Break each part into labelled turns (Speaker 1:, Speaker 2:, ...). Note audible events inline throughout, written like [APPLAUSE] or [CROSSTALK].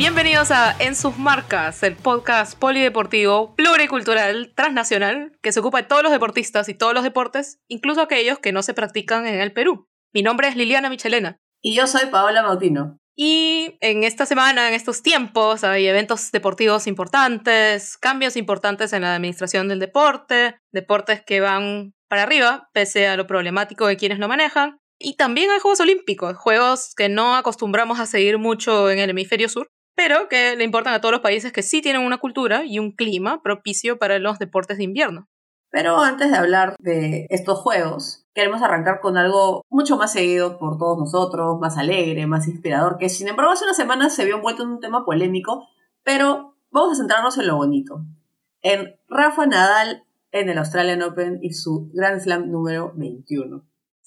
Speaker 1: Bienvenidos a En sus marcas, el podcast polideportivo, pluricultural, transnacional, que se ocupa de todos los deportistas y todos los deportes, incluso aquellos que no se practican en el Perú. Mi nombre es Liliana Michelena.
Speaker 2: Y yo soy Paola Mautino.
Speaker 1: Y en esta semana, en estos tiempos, hay eventos deportivos importantes, cambios importantes en la administración del deporte, deportes que van para arriba, pese a lo problemático de quienes no manejan. Y también hay Juegos Olímpicos, juegos que no acostumbramos a seguir mucho en el hemisferio sur, pero que le importan a todos los países que sí tienen una cultura y un clima propicio para los deportes de invierno.
Speaker 2: Pero antes de hablar de estos juegos, queremos arrancar con algo mucho más seguido por todos nosotros, más alegre, más inspirador, que sin embargo hace unas semanas se vio envuelto en un tema polémico, pero vamos a centrarnos en lo bonito. En Rafa Nadal en el Australian Open y su Grand Slam número 21.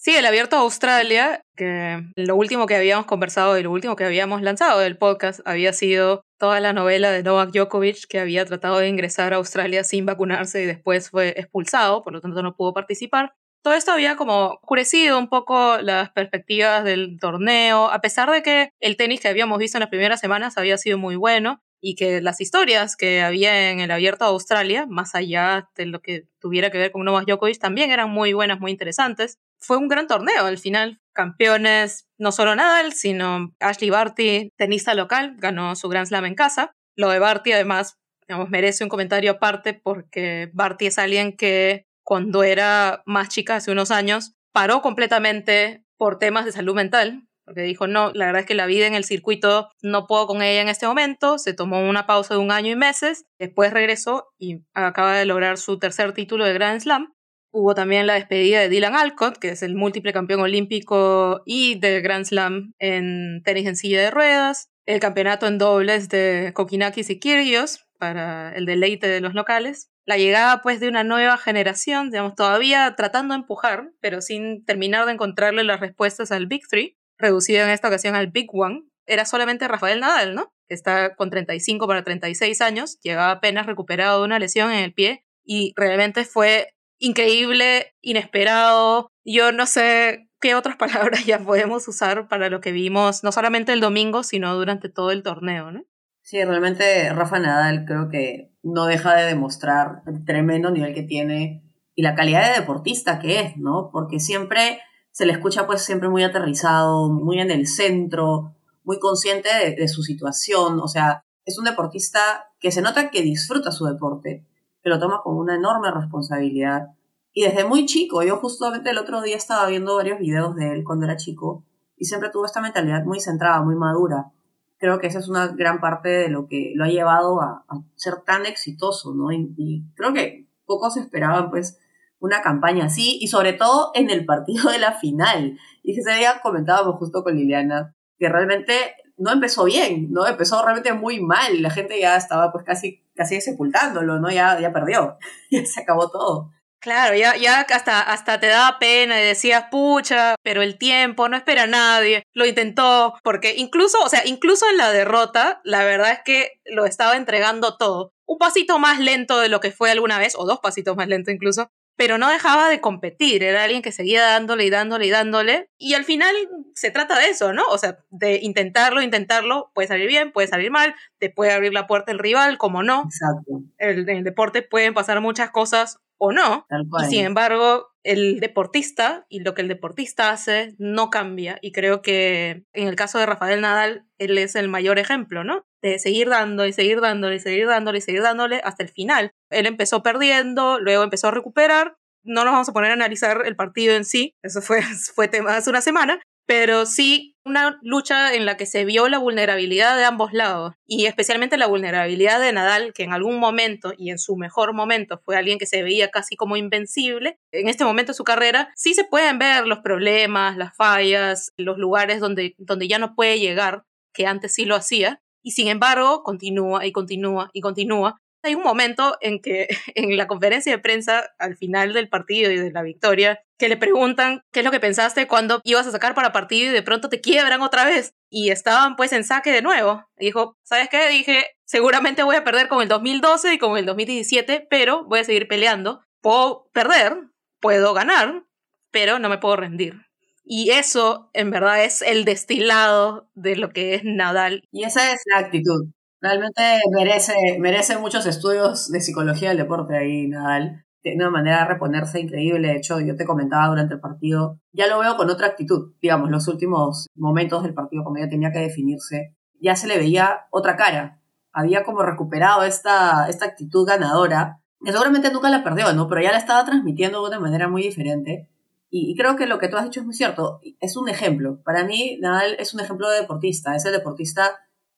Speaker 1: Sí, el Abierto de Australia, que lo último que habíamos conversado y lo último que habíamos lanzado del podcast había sido toda la novela de Novak Djokovic, que había tratado de ingresar a Australia sin vacunarse y después fue expulsado, por lo tanto no pudo participar. Todo esto había como oscurecido un poco las perspectivas del torneo, a pesar de que el tenis que habíamos visto en las primeras semanas había sido muy bueno y que las historias que había en el Abierto de Australia, más allá de lo que tuviera que ver con Novak Djokovic, también eran muy buenas, muy interesantes fue un gran torneo al final. Campeones, no solo Nadal, sino Ashley Barty, tenista local, ganó su Grand Slam en casa. Lo de Barty, además, digamos, merece un comentario aparte porque Barty es alguien que cuando era más chica, hace unos años, paró completamente por temas de salud mental, porque dijo, no, la verdad es que la vida en el circuito no puedo con ella en este momento, se tomó una pausa de un año y meses, después regresó y acaba de lograr su tercer título de Grand Slam. Hubo también la despedida de Dylan Alcott, que es el múltiple campeón olímpico y de Grand Slam en tenis en silla de ruedas. El campeonato en dobles de Kokinakis y Kyrgios para el deleite de los locales. La llegada pues de una nueva generación, digamos, todavía tratando de empujar, pero sin terminar de encontrarle las respuestas al Big Three, reducido en esta ocasión al Big One, era solamente Rafael Nadal, ¿no? Que está con 35 para 36 años, llegaba apenas recuperado de una lesión en el pie y realmente fue increíble, inesperado. Yo no sé qué otras [LAUGHS] palabras ya podemos usar para lo que vimos, no solamente el domingo, sino durante todo el torneo, ¿no?
Speaker 2: Sí, realmente Rafa Nadal creo que no deja de demostrar el tremendo nivel que tiene y la calidad de deportista que es, ¿no? Porque siempre se le escucha pues siempre muy aterrizado, muy en el centro, muy consciente de, de su situación, o sea, es un deportista que se nota que disfruta su deporte, que lo toma como una enorme responsabilidad. Y desde muy chico, yo justamente el otro día estaba viendo varios videos de él cuando era chico y siempre tuvo esta mentalidad muy centrada, muy madura. Creo que esa es una gran parte de lo que lo ha llevado a, ser tan exitoso, ¿no? Y, creo que pocos esperaban, pues, una campaña así y sobre todo en el partido de la final. Y que se había comentado justo con Liliana, que realmente no empezó bien, ¿no? Empezó realmente muy mal. La gente ya estaba pues casi, casi sepultándolo, ¿no? Ya, ya perdió. [LAUGHS] ya se acabó todo.
Speaker 1: Claro, ya, ya hasta, hasta te daba pena y decías, pucha, pero el tiempo, no espera a nadie, lo intentó, porque incluso, o sea, incluso en la derrota, la verdad es que lo estaba entregando todo. Un pasito más lento de lo que fue alguna vez, o dos pasitos más lento incluso, pero no dejaba de competir, era alguien que seguía dándole y dándole y dándole, y al final se trata de eso, ¿no? O sea, de intentarlo, intentarlo, puede salir bien, puede salir mal, te puede abrir la puerta el rival, como no.
Speaker 2: Exacto.
Speaker 1: En el deporte pueden pasar muchas cosas o no, y sin embargo, el deportista y lo que el deportista hace no cambia, y creo que en el caso de Rafael Nadal, él es el mayor ejemplo, ¿no? De seguir dando y seguir dándole y seguir dándole y seguir dándole hasta el final. Él empezó perdiendo, luego empezó a recuperar. No nos vamos a poner a analizar el partido en sí, eso fue, [LAUGHS] fue tema hace una semana, pero sí una lucha en la que se vio la vulnerabilidad de ambos lados y especialmente la vulnerabilidad de Nadal, que en algún momento y en su mejor momento fue alguien que se veía casi como invencible. En este momento de su carrera sí se pueden ver los problemas, las fallas, los lugares donde, donde ya no puede llegar, que antes sí lo hacía, y sin embargo continúa y continúa y continúa hay un momento en que [LAUGHS] en la conferencia de prensa al final del partido y de la victoria, que le preguntan qué es lo que pensaste cuando ibas a sacar para partido y de pronto te quiebran otra vez. Y estaban pues en saque de nuevo. dijo, ¿sabes qué? Dije, seguramente voy a perder con el 2012 y con el 2017, pero voy a seguir peleando. Puedo perder, puedo ganar, pero no me puedo rendir. Y eso, en verdad, es el destilado de lo que es Nadal.
Speaker 2: Y esa es la actitud. Realmente merece, merece muchos estudios de psicología del deporte ahí, Nadal. De una manera de reponerse increíble. De hecho, yo te comentaba durante el partido, ya lo veo con otra actitud. Digamos, los últimos momentos del partido, cuando ya tenía que definirse, ya se le veía otra cara. Había como recuperado esta, esta actitud ganadora, que seguramente nunca la perdió, ¿no? Pero ya la estaba transmitiendo de una manera muy diferente. Y, creo que lo que tú has dicho es muy cierto. Es un ejemplo. Para mí, Nadal es un ejemplo de deportista. Es el deportista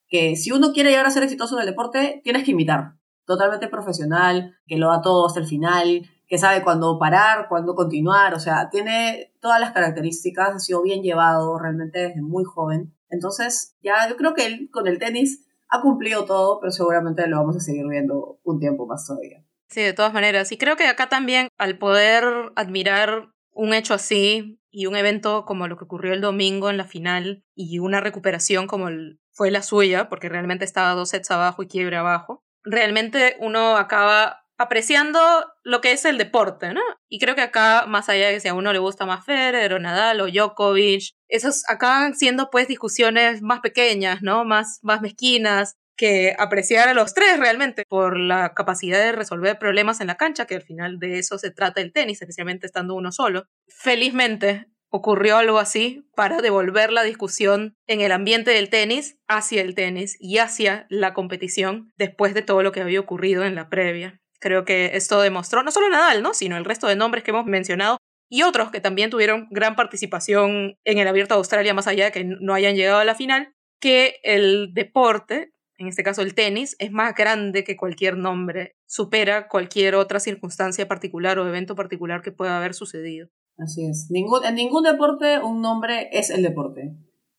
Speaker 2: que si uno quiere llegar a ser exitoso en el deporte, tienes que imitar. Totalmente profesional, que lo da todo hasta el final, que sabe cuándo parar, cuándo continuar. O sea, tiene todas las características, ha sido bien llevado realmente desde muy joven. Entonces, ya yo creo que él con el tenis ha cumplido todo, pero seguramente lo vamos a seguir viendo un tiempo más todavía.
Speaker 1: Sí, de todas maneras. Y creo que acá también, al poder admirar un hecho así y un evento como lo que ocurrió el domingo en la final y una recuperación como fue la suya, porque realmente estaba dos sets abajo y quiebre abajo, realmente uno acaba apreciando lo que es el deporte, ¿no? Y creo que acá, más allá de que si a uno le gusta más Federer o Nadal o Djokovic, esos acaban siendo pues discusiones más pequeñas, ¿no? Más, más mezquinas, que apreciar a los tres realmente por la capacidad de resolver problemas en la cancha, que al final de eso se trata el tenis, especialmente estando uno solo. Felizmente ocurrió algo así para devolver la discusión en el ambiente del tenis hacia el tenis y hacia la competición después de todo lo que había ocurrido en la previa. Creo que esto demostró no solo Nadal, ¿no? sino el resto de nombres que hemos mencionado y otros que también tuvieron gran participación en el Abierto de Australia, más allá de que no hayan llegado a la final, que el deporte en este caso el tenis, es más grande que cualquier nombre, supera cualquier otra circunstancia particular o evento particular que pueda haber sucedido.
Speaker 2: Así es. Ningún, en ningún deporte un nombre es el deporte.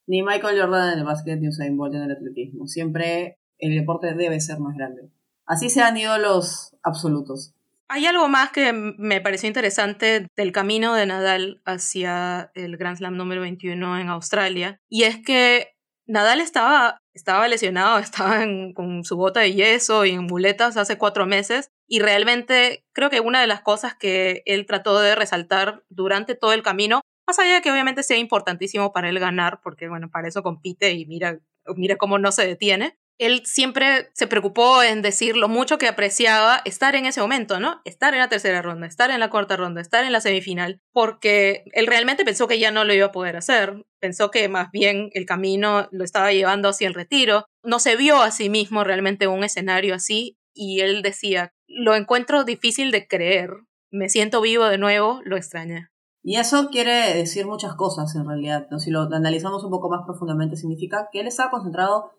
Speaker 2: Ni Michael Jordan en el básquet ni Usain Bolt en el atletismo. Siempre el deporte debe ser más grande. Así se han ido los absolutos.
Speaker 1: Hay algo más que me pareció interesante del camino de Nadal hacia el Grand Slam número 21 en Australia, y es que Nadal estaba, estaba lesionado, [LAUGHS] estaba con su bota de yeso y en muletas hace cuatro meses y realmente creo que una de las cosas que él trató de resaltar durante todo el camino, más allá de que obviamente sea importantísimo para él ganar, porque bueno, para eso compite y mira, mira cómo no se detiene, él siempre se preocupó en decir lo mucho que apreciaba estar en ese momento, ¿no? Estar en la tercera ronda, estar en la cuarta ronda, estar en la semifinal, porque él realmente pensó que ya no lo iba a poder hacer, pensó que más bien el camino lo estaba llevando hacia el retiro, no se vio a sí mismo realmente un escenario así y él decía, lo encuentro difícil de creer, me siento vivo de nuevo, lo extraña.
Speaker 2: Y eso quiere decir muchas cosas en realidad, ¿no? si lo analizamos un poco más profundamente, significa que él estaba concentrado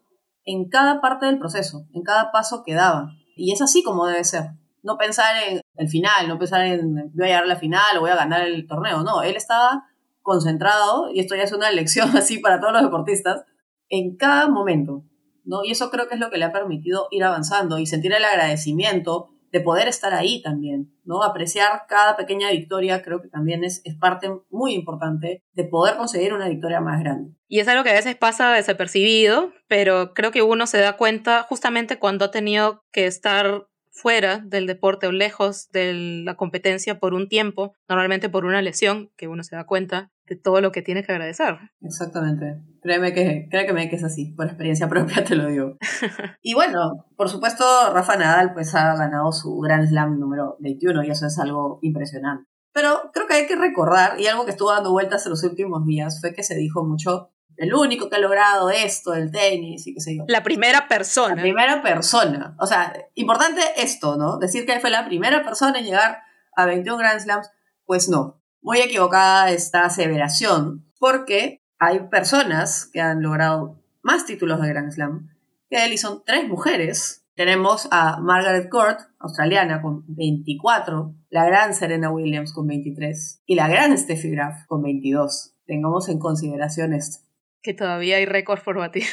Speaker 2: en cada parte del proceso, en cada paso que daba. Y es así como debe ser. No pensar en el final, no pensar en voy a llegar a la final o voy a ganar el torneo. No, él estaba concentrado, y esto ya es una [LAUGHS] lección así para todos los deportistas, en cada momento. ¿no? Y eso creo que es lo que le ha permitido ir avanzando y sentir el agradecimiento de poder estar ahí también, ¿no? Apreciar cada pequeña victoria creo que también es, es parte muy importante de poder conseguir una victoria más grande.
Speaker 1: Y es algo que a veces pasa desapercibido, pero creo que uno se da cuenta justamente cuando ha tenido que estar fuera del deporte o lejos de la competencia por un tiempo, normalmente por una lesión, que uno se da cuenta de todo lo que tiene que agradecer.
Speaker 2: Exactamente. Créeme que, créeme que es así, por experiencia [LAUGHS] propia te lo digo. [LAUGHS] y bueno, por supuesto, Rafa Nadal pues ha ganado su Grand Slam número 21 y eso es algo impresionante. Pero creo que hay que recordar, y algo que estuvo dando vueltas en los últimos días, fue que se dijo mucho el único que ha logrado esto, el tenis y qué sé yo.
Speaker 1: La primera persona.
Speaker 2: La primera persona. O sea, importante esto, ¿no? Decir que fue la primera persona en llegar a 21 Grand Slams, pues no. Muy equivocada esta aseveración, porque hay personas que han logrado más títulos de Grand Slam que él y son tres mujeres. Tenemos a Margaret Court, australiana, con 24, la gran Serena Williams con 23 y la gran Steffi Graf con 22. Tengamos en consideración esto
Speaker 1: que todavía hay récord por batir.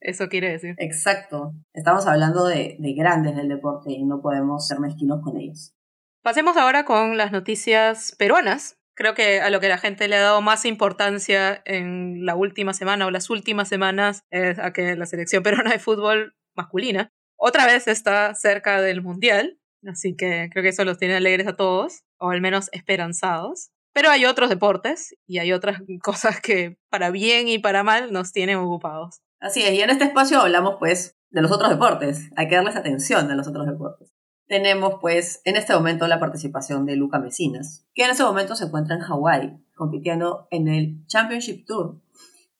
Speaker 1: Eso quiere decir.
Speaker 2: Exacto. Estamos hablando de, de grandes del deporte y no podemos ser mezquinos con ellos.
Speaker 1: Pasemos ahora con las noticias peruanas. Creo que a lo que la gente le ha dado más importancia en la última semana o las últimas semanas es a que la selección [LAUGHS] peruana de fútbol masculina otra vez está cerca del mundial. Así que creo que eso los tiene alegres a todos, o al menos esperanzados. Pero hay otros deportes y hay otras [LAUGHS] cosas que para bien y para mal nos tienen ocupados.
Speaker 2: Así es, y en este espacio hablamos pues de los otros deportes. Hay que darles atención a los otros deportes. Tenemos pues en este momento la participación de Luca Mesinas, que en ese momento se encuentra en Hawái, compitiendo en el Championship Tour.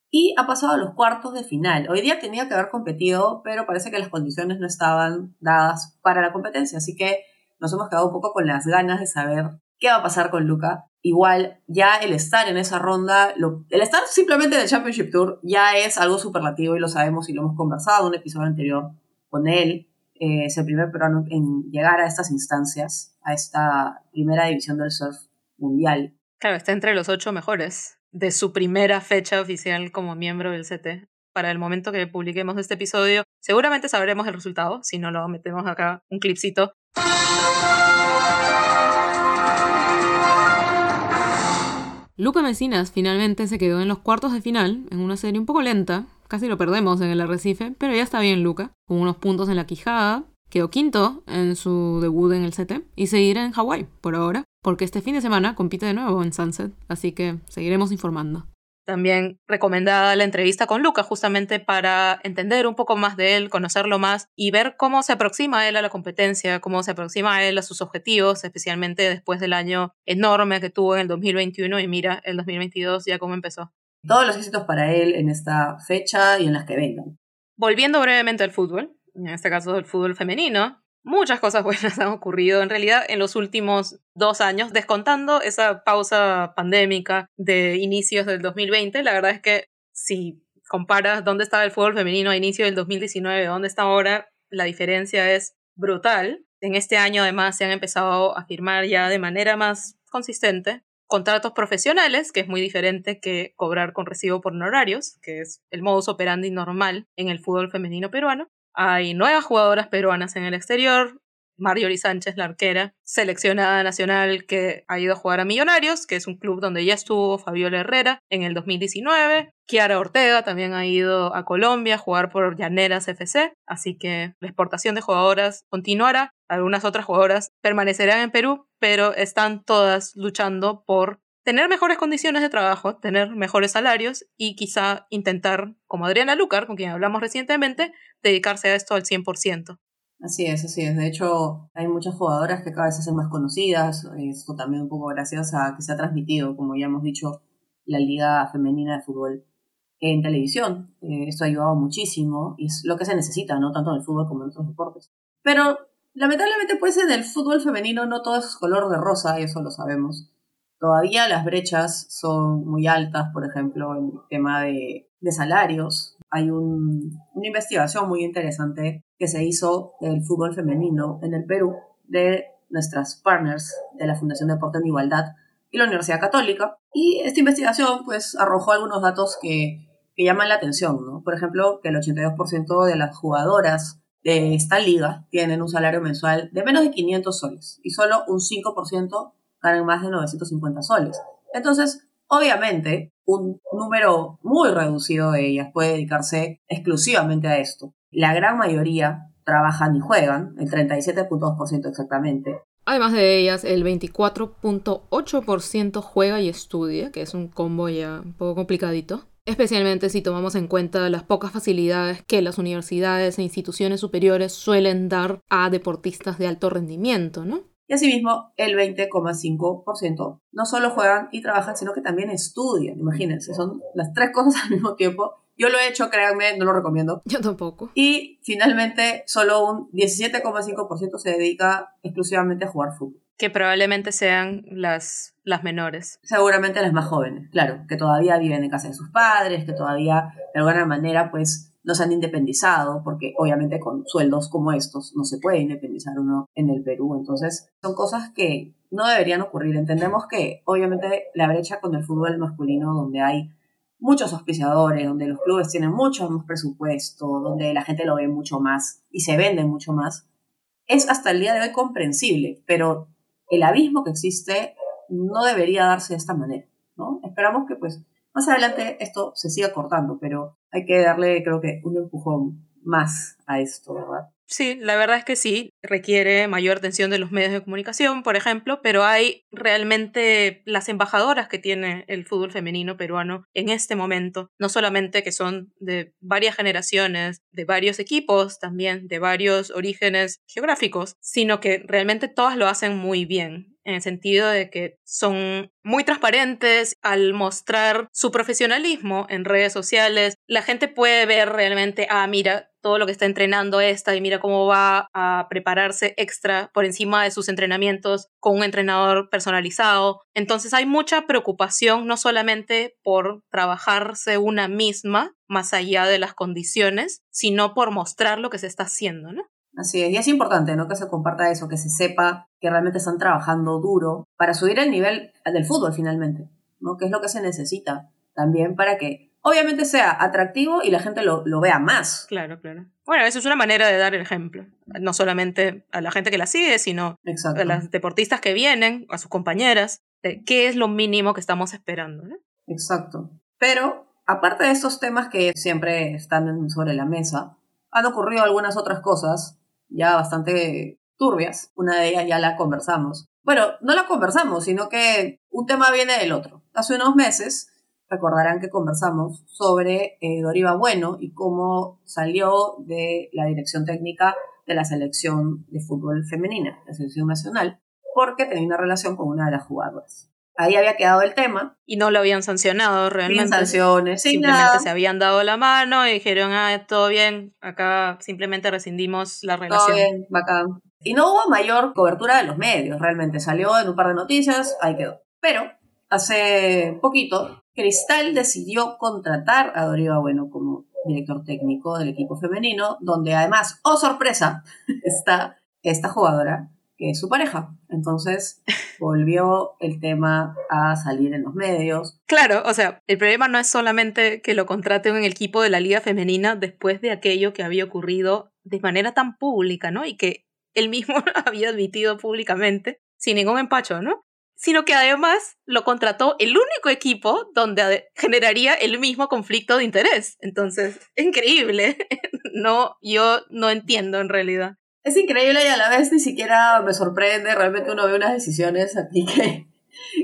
Speaker 2: Y ha pasado a los cuartos de final. Hoy día tenía que haber competido, pero parece que las condiciones no estaban dadas para la competencia. Así que nos hemos quedado un poco con las ganas de saber qué va a pasar con Luca. Igual, ya el estar en esa ronda, el estar simplemente en el Championship Tour ya es algo superlativo y lo sabemos y lo hemos conversado en un episodio anterior con él. Eh, es el primer peruano en llegar a estas instancias, a esta primera división del surf mundial.
Speaker 1: Claro, está entre los ocho mejores de su primera fecha oficial como miembro del CT. Para el momento que publiquemos este episodio, seguramente sabremos el resultado, si no lo metemos acá un clipcito. Luca Mesinas finalmente se quedó en los cuartos de final, en una serie un poco lenta, casi lo perdemos en el arrecife, pero ya está bien Luca, con unos puntos en la quijada, quedó quinto en su debut en el CT y seguirá en Hawái por ahora, porque este fin de semana compite de nuevo en Sunset, así que seguiremos informando. También recomendada la entrevista con Luca, justamente para entender un poco más de él, conocerlo más y ver cómo se aproxima él a la competencia, cómo se aproxima él a sus objetivos, especialmente después del año enorme que tuvo en el 2021 y mira el 2022 ya cómo empezó.
Speaker 2: Todos los éxitos para él en esta fecha y en las que vengan.
Speaker 1: Volviendo brevemente al fútbol, en este caso el fútbol femenino, muchas cosas [LAUGHS] buenas han ocurrido en realidad en los últimos dos años, descontando esa pausa pandémica de inicios del 2020. La verdad es que si comparas dónde estaba el fútbol femenino a inicio del 2019, dónde está ahora, la diferencia es brutal. En este año además se han empezado a firmar ya de manera más consistente contratos profesionales, que es muy diferente que cobrar con recibo por honorarios, que es el modus operandi normal en el fútbol femenino peruano. Hay nuevas jugadoras peruanas en el exterior. Marjorie Sánchez, la arquera, seleccionada nacional que ha ido a jugar a Millonarios, que es un club donde ya estuvo Fabiola Herrera en el 2019. Kiara Ortega también ha ido a Colombia a jugar por Llaneras FC, así que la exportación de jugadoras continuará. Algunas otras jugadoras permanecerán en Perú, pero están todas luchando por tener mejores condiciones de trabajo, tener mejores salarios y quizá intentar, como Adriana Lucar, con quien hablamos recientemente, dedicarse a esto al 100%.
Speaker 2: Así es, así es. De hecho, hay muchas jugadoras que cada vez se hacen más conocidas. Esto también un poco gracias a que se ha transmitido, como ya hemos dicho, la Liga Femenina de Fútbol en televisión. Eh, esto ha ayudado muchísimo y es lo que se necesita, ¿no? Tanto en el fútbol como en otros deportes. Pero lamentablemente, pues en el fútbol femenino no todo es color de rosa, y eso lo sabemos. Todavía las brechas son muy altas, por ejemplo, en el tema de, salarios. Hay una investigación muy interesante que se hizo del fútbol femenino en el Perú de nuestras partners de la Fundación Deporte en Igualdad y la Universidad Católica. Y esta investigación pues arrojó algunos datos que, que llaman la atención, ¿no? Por ejemplo, que el 82% de las jugadoras de esta liga tienen un salario mensual de menos de 500 soles y solo un 5% ganan más de 950 soles. Entonces, obviamente, un número muy reducido de ellas puede dedicarse exclusivamente a esto. La gran mayoría trabajan y juegan, el 37.2% exactamente.
Speaker 1: Además de ellas, el 24.8% juega y estudia, que es un combo ya un poco complicadito. Especialmente si tomamos en cuenta las pocas facilidades que las universidades e instituciones superiores suelen dar a deportistas de alto rendimiento, ¿no?
Speaker 2: Y asimismo, el 20,5% no solo juegan y trabajan, sino que también estudian. Imagínense, son las tres cosas al mismo tiempo. Yo lo he hecho, créanme, no lo recomiendo.
Speaker 1: Yo tampoco.
Speaker 2: Y finalmente, solo un 17,5% se dedica exclusivamente a jugar fútbol.
Speaker 1: Que probablemente sean las, las menores.
Speaker 2: Seguramente las más jóvenes, claro, que todavía viven en casa de sus padres, que todavía de alguna manera pues no se han independizado, porque obviamente con sueldos como estos no se puede independizar uno en el Perú. Entonces, son cosas que no deberían ocurrir. Entendemos que obviamente la brecha con el fútbol masculino, donde hay muchos auspiciadores, donde los clubes tienen mucho más presupuesto, donde la gente lo ve mucho más y se vende mucho más, es hasta el día de hoy comprensible, pero el abismo que existe no debería darse de esta manera, ¿no? Esperamos que pues más adelante esto se siga cortando, pero hay que darle, creo que, un empujón más a esto, ¿verdad?
Speaker 1: sí, la verdad es que sí, requiere mayor atención de los medios de comunicación, por ejemplo, pero hay realmente las embajadoras que tiene el fútbol femenino peruano en este momento, no solamente que son de varias generaciones, de varios equipos, también de varios orígenes geográficos, sino que realmente todas lo hacen muy bien en el sentido de que son muy transparentes al mostrar su profesionalismo en redes sociales. La gente puede ver realmente, ah, mira, todo lo que está entrenando esta y mira cómo va a prepararse extra por encima de sus entrenamientos con un entrenador personalizado. Entonces hay mucha preocupación no solamente por trabajarse una misma más allá de las condiciones, sino por mostrar lo que se está haciendo, ¿no?
Speaker 2: Así es, y es importante, ¿no? Que se comparta eso, que se sepa que realmente están trabajando duro para subir el nivel del fútbol finalmente, ¿no? Que es lo que se necesita también para que obviamente sea atractivo y la gente lo, vea más.
Speaker 1: Claro, claro. Bueno, eso es una manera de dar el ejemplo, no solamente a la gente que la sigue, sino a las deportistas que vienen, a sus compañeras, de qué es lo mínimo que estamos esperando, ¿no?
Speaker 2: Exacto. Pero, aparte de estos temas que siempre están sobre la mesa, han ocurrido algunas otras cosas ya bastante turbias. Una de ellas ya la conversamos. Bueno, no la conversamos, sino que un tema viene del otro. Hace unos meses, recordarán que conversamos sobre eh, Doriva Bueno y cómo salió de la dirección técnica de la selección de fútbol femenina, la selección nacional, porque tenía una relación con una de las jugadoras ahí había quedado el tema.
Speaker 1: Y no lo habían sancionado realmente.
Speaker 2: Sin sanciones,
Speaker 1: Simplemente se habían dado la mano y dijeron, ah, todo bien, acá simplemente rescindimos la relación.
Speaker 2: Todo bien, bacán. Y no hubo mayor cobertura de los medios, realmente. Salió en un par de noticias, ahí quedó. Pero hace poquito, Cristal decidió contratar a Doriva Bueno como director técnico del equipo femenino, donde además, oh sorpresa, [LAUGHS] está esta jugadora que es su pareja. Entonces [LAUGHS] volvió el tema a salir en los medios.
Speaker 1: Claro, o sea, el problema no es solamente que lo contraten en el equipo de la liga femenina después de aquello que había ocurrido de manera tan pública, ¿no? Y que él mismo [LAUGHS] había admitido públicamente, sin ningún empacho, ¿no? Sino que además lo contrató el único equipo donde generaría el mismo conflicto de interés. Entonces, increíble. [LAUGHS] no, yo no entiendo en realidad
Speaker 2: es increíble y a la vez ni siquiera me sorprende. Realmente uno ve unas decisiones aquí que,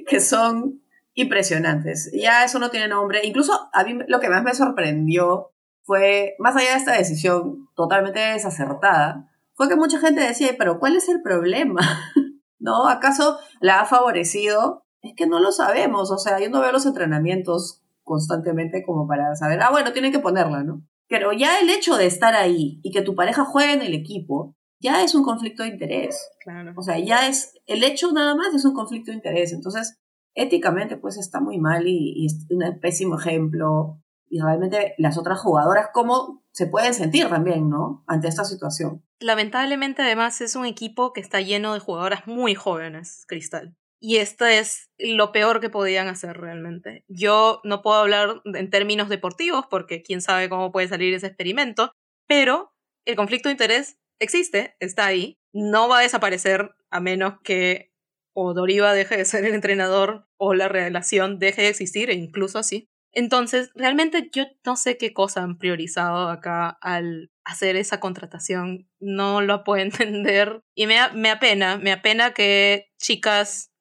Speaker 2: que son impresionantes. Ya eso no tiene nombre. Incluso a mí lo que más me sorprendió fue, más allá de esta decisión totalmente desacertada, fue que mucha gente decía, pero ¿cuál es el problema? [LAUGHS] ¿No? ¿Acaso la ha favorecido? Es que no lo sabemos. O sea, yo no veo los entrenamientos constantemente como para saber, ah, bueno, tienen que ponerla, ¿no? Pero ya el hecho de estar ahí y que tu pareja juegue en el equipo, ya es un conflicto de interés.
Speaker 1: Claro.
Speaker 2: O sea, ya es, el hecho nada más es un conflicto de interés. Entonces, éticamente, pues está muy mal y, es un pésimo ejemplo. Y realmente las otras jugadoras, ¿cómo se pueden sentir también, ¿no? Ante esta situación.
Speaker 1: Lamentablemente, además, es un equipo que está lleno de jugadoras muy jóvenes, Cristal. Y esto es lo peor que podían hacer realmente. Yo no puedo hablar en términos deportivos porque quién sabe cómo puede salir ese experimento, pero el conflicto de interés existe, está ahí, no va a desaparecer a menos que o Doriva deje de ser el entrenador o la relación deje de existir, e incluso así. Entonces, realmente yo no sé qué cosa han priorizado acá al hacer esa contratación. No lo puedo [LAUGHS] entender. Y me, me apena, me apena que chicas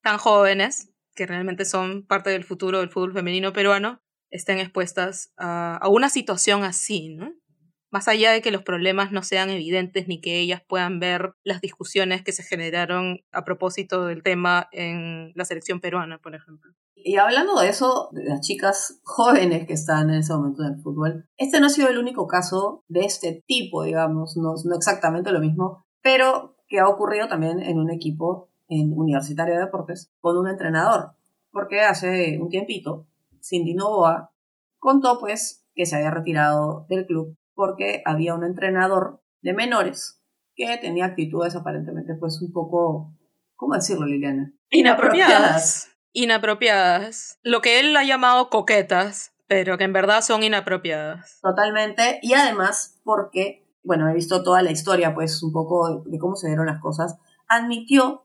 Speaker 1: tan jóvenes, que realmente son parte del futuro del fútbol femenino peruano, estén expuestas a, a una situación así, ¿no? Más allá de que los problemas no sean evidentes ni que ellas puedan ver las discusiones que se generaron a propósito del tema en la selección peruana, por ejemplo.
Speaker 2: Y hablando de eso, de las chicas jóvenes que están en ese momento en el fútbol, este no ha sido el único caso de este tipo, digamos, no, exactamente lo mismo, pero que ha ocurrido también en un equipo Universitario de Deportes con un entrenador, porque hace un tiempito Cindy Novoa contó pues que se había retirado del club porque había un entrenador de menores que tenía actitudes aparentemente pues un poco, ¿cómo decirlo Liliana?
Speaker 1: Inapropiadas. Inapropiadas. Lo que él ha llamado coquetas, pero que en verdad son inapropiadas.
Speaker 2: Totalmente. Y además porque, bueno, he visto toda la historia pues un poco de cómo se dieron las cosas, admitió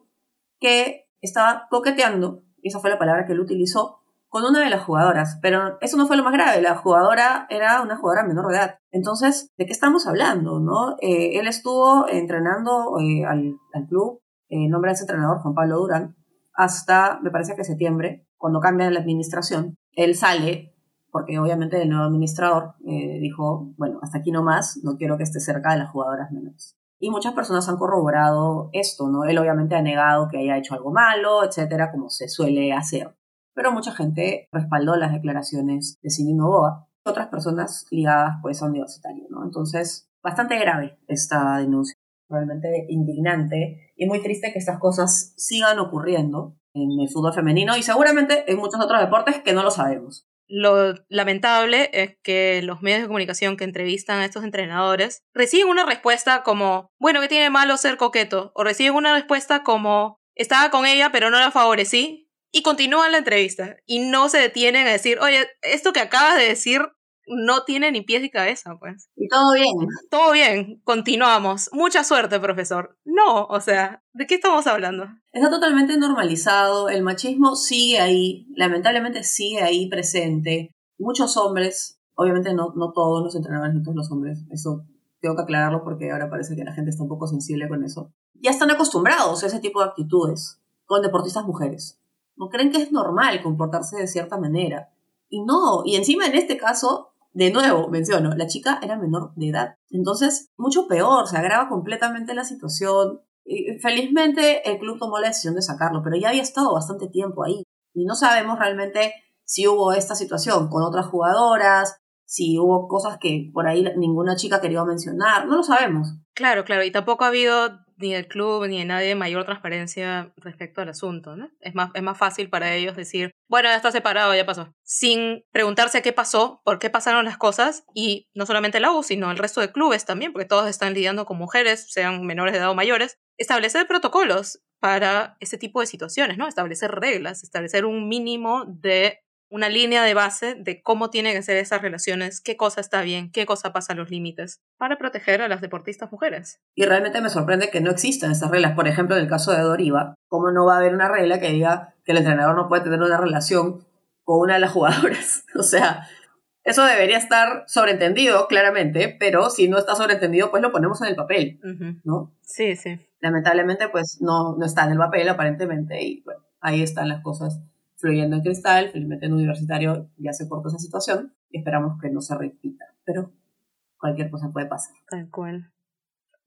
Speaker 2: que estaba coqueteando, y esa fue la palabra que él utilizó, con una de las jugadoras. Pero eso no fue lo más grave, la jugadora era una jugadora menor de edad. Entonces, ¿de qué estamos hablando? ¿no? Eh, él estuvo entrenando eh, al, club, en eh, nombre de ese entrenador, Juan Pablo Durán, hasta, me parece que septiembre, cuando cambia la administración. Él sale, porque obviamente el nuevo administrador dijo, bueno, hasta aquí no más, no quiero que esté cerca de las jugadoras menores. Y muchas personas han corroborado esto, ¿no? Él obviamente ha negado que haya hecho algo malo, etcétera, como se suele hacer. Pero mucha gente respaldó las declaraciones de Cindy Novoa otras personas ligadas pues a universitario, ¿no? Entonces, bastante grave esta denuncia, realmente indignante y muy triste que estas cosas sigan ocurriendo en el fútbol femenino y seguramente en muchos otros deportes que no lo sabemos.
Speaker 1: Lo lamentable es que los medios de comunicación que entrevistan a estos entrenadores reciben una respuesta como, bueno, ¿qué tiene malo ser coqueto? O reciben una respuesta como, estaba con ella pero no la favorecí. Y continúan la entrevista y no se detienen a decir, oye, esto que acabas de decir no tiene ni pies ni cabeza, pues.
Speaker 2: Y todo bien.
Speaker 1: Todo bien, continuamos. Mucha suerte, profesor. No, o sea, ¿de qué estamos hablando?
Speaker 2: Está totalmente normalizado, el machismo sigue ahí, lamentablemente sigue ahí presente. Muchos hombres, obviamente no, no todos los entrenadores, no todos los hombres, eso tengo que aclararlo porque ahora parece que la gente está un poco sensible con eso. Ya están acostumbrados a ese tipo de actitudes con deportistas mujeres. No creen que es normal comportarse de cierta manera. Y no, y encima en este caso de nuevo, menciono, la chica era menor de edad. Entonces, mucho peor, se agrava completamente la situación. Y felizmente el club tomó la decisión de sacarlo, pero ya había estado bastante tiempo ahí. Y no sabemos realmente si hubo esta situación con otras jugadoras, si hubo cosas que por ahí ninguna chica quería mencionar, no lo sabemos.
Speaker 1: Claro, claro, y tampoco ha habido ni del club ni de nadie mayor transparencia respecto al asunto, ¿no? Es más, es más fácil para ellos decir, bueno, ya está separado, ya pasó, sin preguntarse qué pasó, por qué pasaron las cosas, y no solamente la U, sino el resto de clubes también, porque todos están lidiando con mujeres, sean menores de edad o mayores, establecer protocolos para ese tipo de situaciones, ¿no? Establecer reglas, establecer un mínimo de una línea de base de cómo tienen que ser esas relaciones, qué cosa está bien, qué cosa pasa a los límites, para proteger a las deportistas mujeres.
Speaker 2: Y realmente me sorprende que no existan esas reglas. Por ejemplo, en el caso de Doriva, ¿cómo no va a haber una regla que diga que el entrenador no puede tener una relación con una de las jugadoras? [LAUGHS] o sea, eso debería estar sobreentendido, claramente, pero si no está sobreentendido, pues lo ponemos en el papel, ¿no?
Speaker 1: Sí, sí.
Speaker 2: Lamentablemente, pues no, no está en el papel, aparentemente, y bueno, ahí están las cosas fluyendo en cristal, felizmente en universitario ya se cortó esa situación y esperamos que no se repita, pero cualquier cosa puede pasar.
Speaker 1: Tal cual.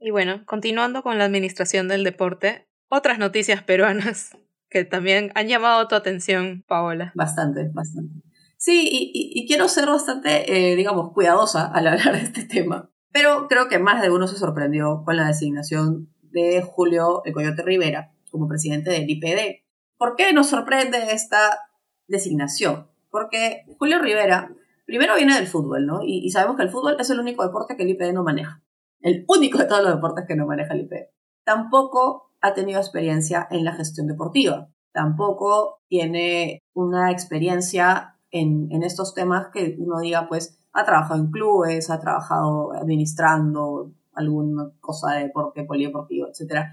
Speaker 1: Y bueno, continuando con la administración del deporte, otras noticias peruanas [LAUGHS] que también han llamado tu atención, Paola.
Speaker 2: Bastante, bastante. Sí, y, quiero ser bastante, eh, digamos, cuidadosa al [LAUGHS] hablar de este tema, pero creo que más de uno se sorprendió con la designación de Julio El Coyote Rivera como presidente del IPD, ¿Por qué nos sorprende esta designación? Porque Julio Rivera, primero viene del fútbol, ¿no? Y, sabemos que el fútbol es el único deporte que el IPD no maneja. El único de todos los deportes que no maneja el IPD. Tampoco ha tenido experiencia en la gestión deportiva. Tampoco tiene una experiencia en, estos temas que uno diga, pues, ha trabajado en clubes, ha trabajado administrando alguna cosa de deporte polideportivo, etc.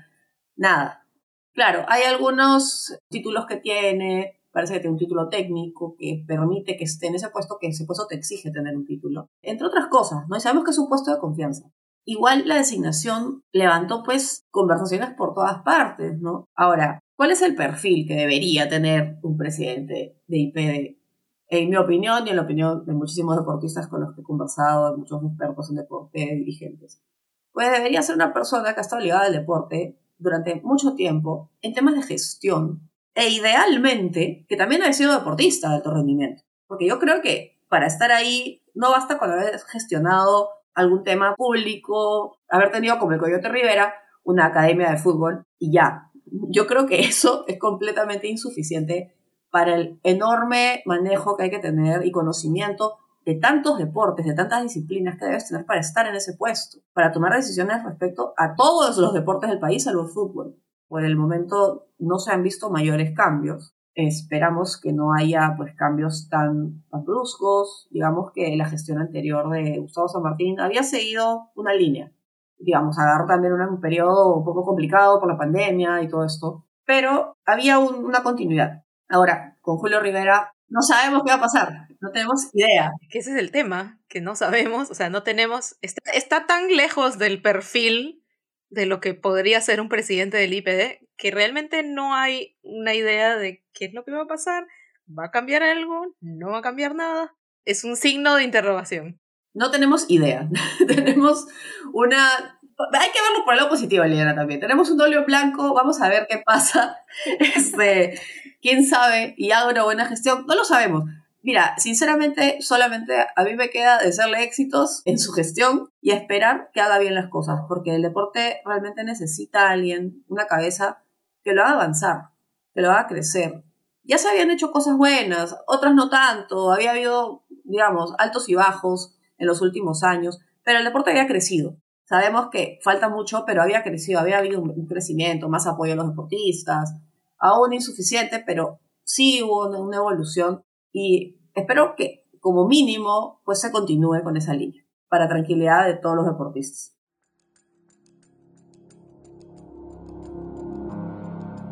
Speaker 2: Nada. Claro, hay algunos títulos que tiene, parece que tiene un título técnico que permite que esté en ese puesto, que ese puesto te exige tener un título, entre otras cosas, ¿no? Y sabemos que es un puesto de confianza. Igual la designación levantó pues conversaciones por todas partes, ¿no? Ahora, ¿cuál es el perfil que debería tener un presidente de IPD? En mi opinión y en la opinión de muchísimos deportistas con los que he conversado, de muchos expertos en deporte, dirigentes, pues debería ser una persona que ha estado ligada al deporte durante mucho tiempo en temas de gestión e idealmente que también haya sido deportista de alto rendimiento. Porque yo creo que para estar ahí no basta con haber gestionado algún tema público, haber tenido como el Coyote Rivera una academia de fútbol y ya. Yo creo que eso es completamente insuficiente para el enorme manejo que hay que tener y conocimiento de tantos deportes, de tantas disciplinas que debes tener para estar en ese puesto, para tomar decisiones respecto a todos los deportes del país, salvo el fútbol. Por el momento no se han visto mayores cambios. Esperamos que no haya pues cambios tan, bruscos. Digamos que la gestión anterior de Gustavo San Martín había seguido una línea. Digamos, agarró también un periodo un poco complicado por la pandemia y todo esto, pero había una continuidad. Ahora, con Julio Rivera No sabemos qué va a pasar, no tenemos idea.
Speaker 1: Que ese es el tema, que no sabemos, o sea, no tenemos, está, está tan lejos del perfil de lo que podría ser un presidente del IPD que realmente no hay una idea de qué es lo que va a pasar, va a cambiar algo, no va a cambiar nada. Es un signo de interrogación.
Speaker 2: No tenemos idea. [LAUGHS] tenemos una hay que verlo por el lado positivo, Liliana, también. Tenemos un doble blanco, vamos a ver qué pasa. [LAUGHS] Este, quién sabe, y haga una buena gestión. No lo sabemos. Mira, sinceramente, solamente a mí me queda desearle éxitos en su gestión y esperar que haga bien las cosas, porque el deporte realmente necesita a alguien, una cabeza, que lo haga avanzar, que lo haga crecer. Ya se habían hecho cosas buenas, otras no tanto, había habido, digamos, altos y bajos en los últimos años, pero el deporte había crecido. Sabemos que falta mucho, pero había crecido, había habido un crecimiento, más apoyo a los deportistas, aún insuficiente, pero sí hubo una evolución y espero que como mínimo pues se continúe con esa línea para tranquilidad de todos los deportistas.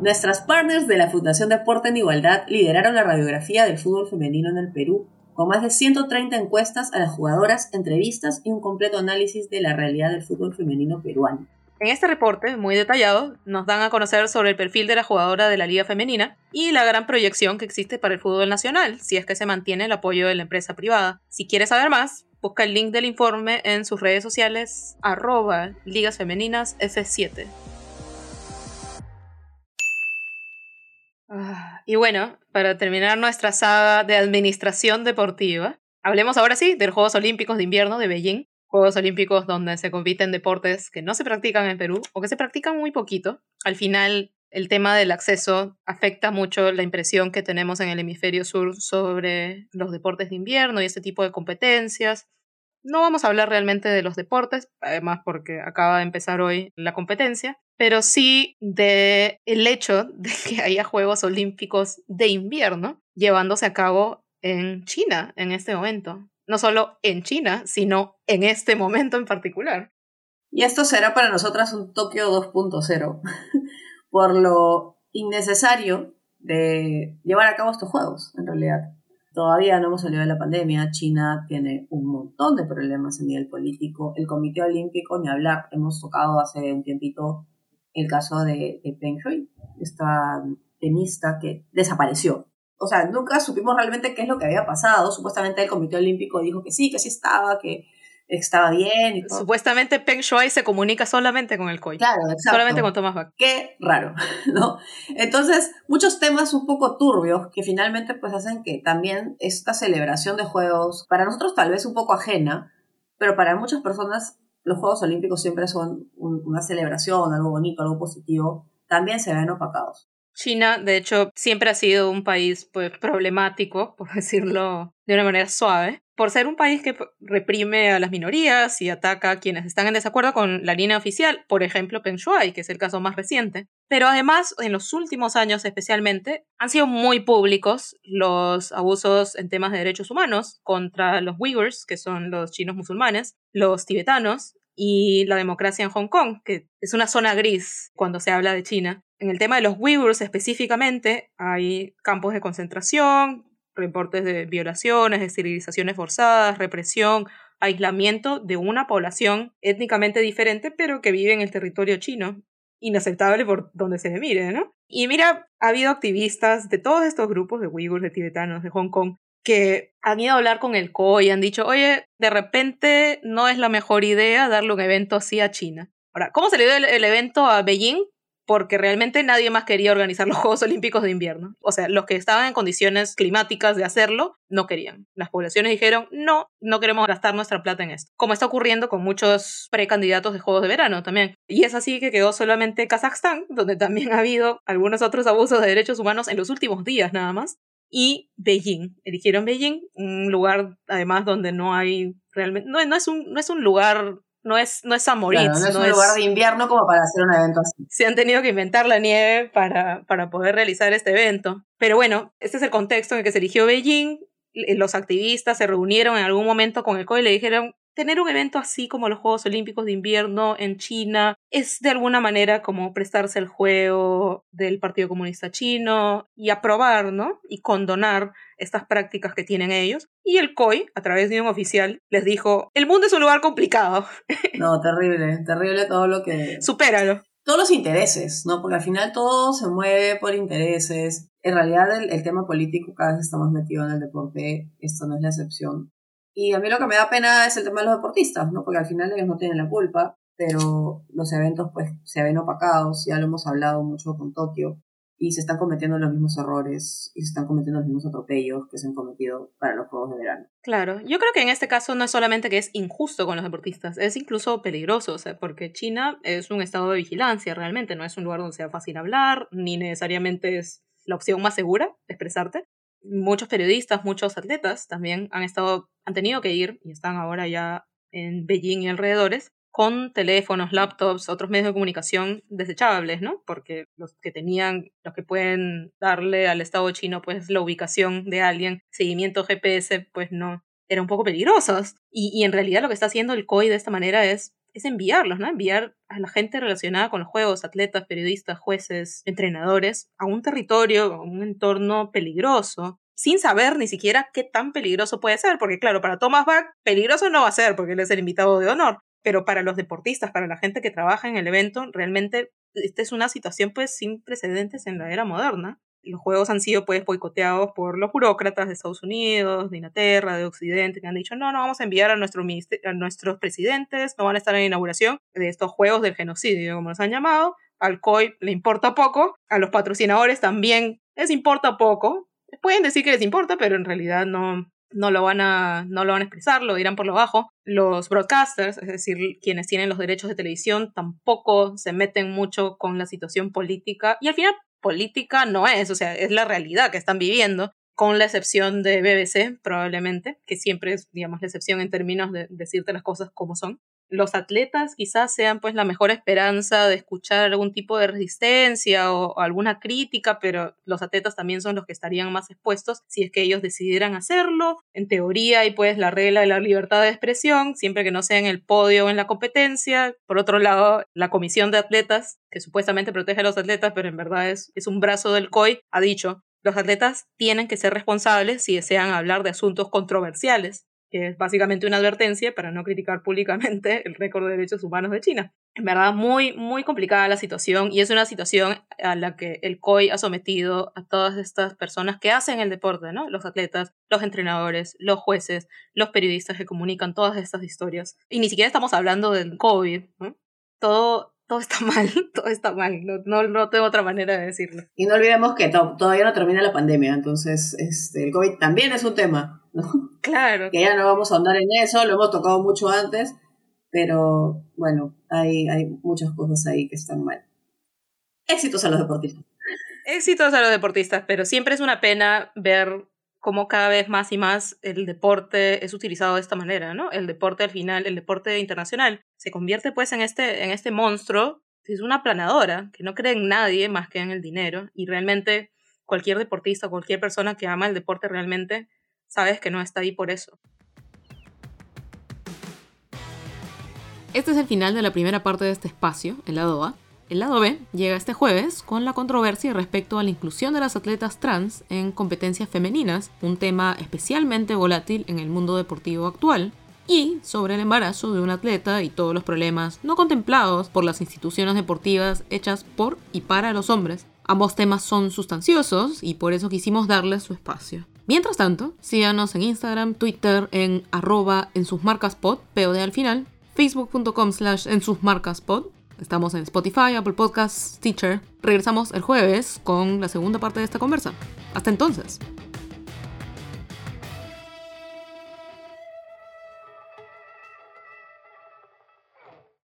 Speaker 2: Nuestras partners de la Fundación Deporte en Igualdad lideraron la radiografía del fútbol femenino en el Perú, con más de 130 encuestas a las jugadoras, entrevistas y un completo análisis de la realidad del fútbol femenino peruano.
Speaker 1: En este reporte, muy detallado, nos dan a conocer sobre el perfil de la jugadora de la liga femenina y la gran proyección que existe para el fútbol nacional, si es que se mantiene el apoyo de la empresa privada. Si quieres saber más, busca el link del informe en sus redes sociales arroba ligas femeninas F7. Ah, y bueno, para terminar nuestra saga de administración deportiva, hablemos ahora sí de los Juegos Olímpicos de Invierno de Beijing, Juegos Olímpicos donde se compiten deportes que no se practican en Perú o que se practican muy poquito. Al final, el tema del acceso afecta mucho la impresión que tenemos en el hemisferio sur sobre los deportes de invierno y ese tipo de competencias. No vamos a hablar realmente de los deportes, además porque acaba de empezar hoy la competencia, pero sí de el hecho [LAUGHS] de que haya Juegos Olímpicos de invierno llevándose a cabo en China en este momento no solo en China, sino en este momento en particular.
Speaker 2: Y esto será para nosotras un Tokio 2.0, [LAUGHS] por lo innecesario de llevar a cabo estos juegos, en realidad. Todavía no hemos salido de la pandemia, China tiene un montón de problemas a nivel político, el Comité Olímpico, ni hablar, hemos tocado hace un tiempito el caso de, Peng Shui, esta tenista que desapareció o sea, nunca supimos realmente qué es lo que había pasado. Supuestamente el Comité Olímpico dijo que sí, que sí estaba, que estaba bien y todo.
Speaker 1: Supuestamente Peng Shuai se comunica solamente con el COI.
Speaker 2: Claro, exacto.
Speaker 1: Solamente con Thomas Bach.
Speaker 2: Qué raro, [LAUGHS] ¿no? Entonces, muchos temas un poco turbios que finalmente pues hacen que también esta celebración de juegos, para nosotros tal vez un poco ajena, pero para muchas personas los Juegos Olímpicos siempre son una celebración, algo bonito, algo positivo, también se ven opacados.
Speaker 1: China, de hecho, siempre ha sido un país pues, problemático, [LAUGHS] por decirlo de una manera suave, por ser un país que reprime a las minorías y ataca a quienes están en desacuerdo con la línea oficial, por ejemplo, Peng Shuai, que es el caso más reciente. Pero además, en los últimos años especialmente, han sido muy públicos los abusos en temas de derechos humanos contra los Uyghurs, que son los chinos musulmanes, los tibetanos y la democracia en Hong Kong, que es una zona gris cuando se habla de China. En el tema de los Uyghurs específicamente, hay campos de concentración, reportes de violaciones, esterilizaciones forzadas, represión, aislamiento de una población étnicamente diferente, pero que vive en el territorio chino. Inaceptable por donde se le mire, ¿no? Y mira, ha habido activistas de todos estos grupos de Uyghurs, de tibetanos, de Hong Kong, que han ido a hablar con el COI y han dicho, oye, de repente no es la mejor idea darle un evento así a China. Ahora, ¿cómo se le dio el evento a Beijing? Porque realmente nadie más quería organizar los [LAUGHS] Juegos Olímpicos de invierno. O sea, los que estaban en condiciones climáticas de hacerlo no querían. Las poblaciones dijeron, no, no queremos gastar nuestra plata en esto. Como está ocurriendo con muchos precandidatos de Juegos de Verano también. Y es así que quedó solamente Kazajstán, donde también [LAUGHS] ha habido algunos otros abusos de derechos humanos en los últimos días nada más. Y Beijing. Eligieron Beijing, un lugar además donde no hay realmente, no, no, es, un, no es un lugar no es, no es San no
Speaker 2: es un lugar de invierno como para hacer un evento así.
Speaker 1: Se han tenido que inventar la nieve para, para poder realizar este evento. Pero bueno, este es el contexto en el que se eligió Beijing. Los activistas se reunieron en algún momento con el COI y le dijeron, tener un evento así como los Juegos Olímpicos de Invierno en China es de alguna manera como prestarse el juego del Partido Comunista Chino y aprobar, ¿no? Y condonar estas prácticas que tienen ellos. Y el COI, a través de un oficial, les dijo, el mundo es un lugar complicado. [LAUGHS]
Speaker 2: No, terrible, terrible todo lo que...
Speaker 1: Supéralo.
Speaker 2: Todos los intereses, ¿no? Porque al final todo se mueve por intereses. En realidad el, el tema político cada vez está más metido en el deporte, esto no es la excepción. Y a mí lo que me da pena es el tema de los deportistas, ¿no? Porque al final ellos no tienen la culpa, pero los eventos pues se ven opacados, ya lo hemos hablado mucho con Tokio, y se están cometiendo los mismos errores y se están cometiendo los mismos atropellos que se han cometido para los Juegos de Verano.
Speaker 1: Claro, yo creo que en este caso no es solamente que es injusto con los deportistas, es incluso peligroso, o sea, porque China es un estado de vigilancia realmente, no es un lugar donde sea fácil hablar, ni necesariamente es la opción más segura expresarte muchos periodistas, muchos atletas también han estado, han tenido que ir y están ahora ya en Beijing y alrededores con teléfonos, laptops, otros medios de comunicación desechables, ¿no? Porque los que tenían, los que pueden darle al Estado chino, pues la ubicación de alguien, seguimiento GPS, pues no, eran un poco peligrosos. Y, y en realidad lo que está haciendo el COI de esta manera es es enviarlos, ¿no? Enviar a la gente relacionada con los juegos, atletas, periodistas, jueces, entrenadores, a un territorio, a un entorno peligroso, sin saber ni siquiera qué tan peligroso puede ser, porque claro, para Thomas Bach, peligroso no va a ser, porque él es el invitado de honor, pero para los deportistas, para la gente que trabaja en el evento, realmente esta es una situación pues sin precedentes en la era moderna los juegos han sido pues boicoteados por los burócratas de Estados Unidos, de Inglaterra, de Occidente, que han dicho, no, no vamos a enviar a, nuestro a nuestros presidentes, no van a estar en la inauguración de estos juegos del genocidio, como los han llamado. Al COI le importa poco, a los patrocinadores también les importa poco. Pueden decir que les importa, pero en realidad no, no lo van a no lo van a expresar, lo dirán por lo bajo. Los broadcasters, es decir, quienes tienen los derechos de televisión, tampoco se meten mucho con la situación política y al final política no es, o sea, es la realidad que están viviendo, con la excepción de BBC, probablemente, que siempre es, digamos, la excepción en términos de decirte las cosas como son los atletas quizás sean pues la mejor esperanza de escuchar algún tipo de resistencia o, alguna crítica, pero los atletas también son los que estarían más expuestos si es que ellos decidieran hacerlo. En teoría hay pues la regla de la libertad de expresión, siempre que no sea en el podio o en la competencia. Por otro lado, la comisión de atletas, que supuestamente protege a los atletas, pero en verdad es, es un brazo del COI, ha dicho, los atletas tienen que ser responsables si desean hablar de asuntos controversiales que es básicamente una advertencia para no criticar públicamente el récord de derechos humanos de China. En verdad, muy, muy complicada la situación y es una situación a la que el COI ha sometido a todas estas personas que hacen el deporte, ¿no? Los atletas, los entrenadores, los jueces, los periodistas que comunican todas estas historias. Y ni siquiera estamos hablando del COVID, ¿no? Todo, todo está mal, [LAUGHS] todo está mal, no, no, tengo otra manera de decirlo.
Speaker 2: Y no olvidemos que todavía no termina la pandemia, entonces este, el COVID también es un tema, ¿no? [LAUGHS]
Speaker 1: Claro.
Speaker 2: Que ya no vamos a andar en eso, lo hemos tocado mucho antes, pero bueno, hay, hay muchas cosas ahí que están mal. Éxitos a los deportistas.
Speaker 1: Éxitos a los deportistas, pero siempre es una pena ver cómo cada vez más y más el deporte es utilizado de esta manera, ¿no? El deporte al final, el deporte internacional, se convierte pues en este, en este monstruo, es una planadora, que no cree en nadie más que en el dinero, y realmente cualquier deportista, cualquier persona que ama el deporte realmente, sabes que no está ahí por eso. Este es el final de la primera parte de este espacio, el lado A. El lado B llega este jueves con la controversia respecto a la inclusión de las atletas trans en competencias femeninas, un tema especialmente volátil en el mundo deportivo actual, y sobre el embarazo de un atleta y todos los problemas no contemplados por las instituciones deportivas hechas por y para los hombres. Ambos temas son sustanciosos y por eso quisimos darles su espacio. Mientras tanto, síganos en Instagram, Twitter, en arroba en sus marcas pod, POD al final, facebook.com slash en sus marcas pod, Estamos en Spotify, Apple Podcasts, Teacher. Regresamos el jueves con la segunda parte de esta conversa. Hasta entonces.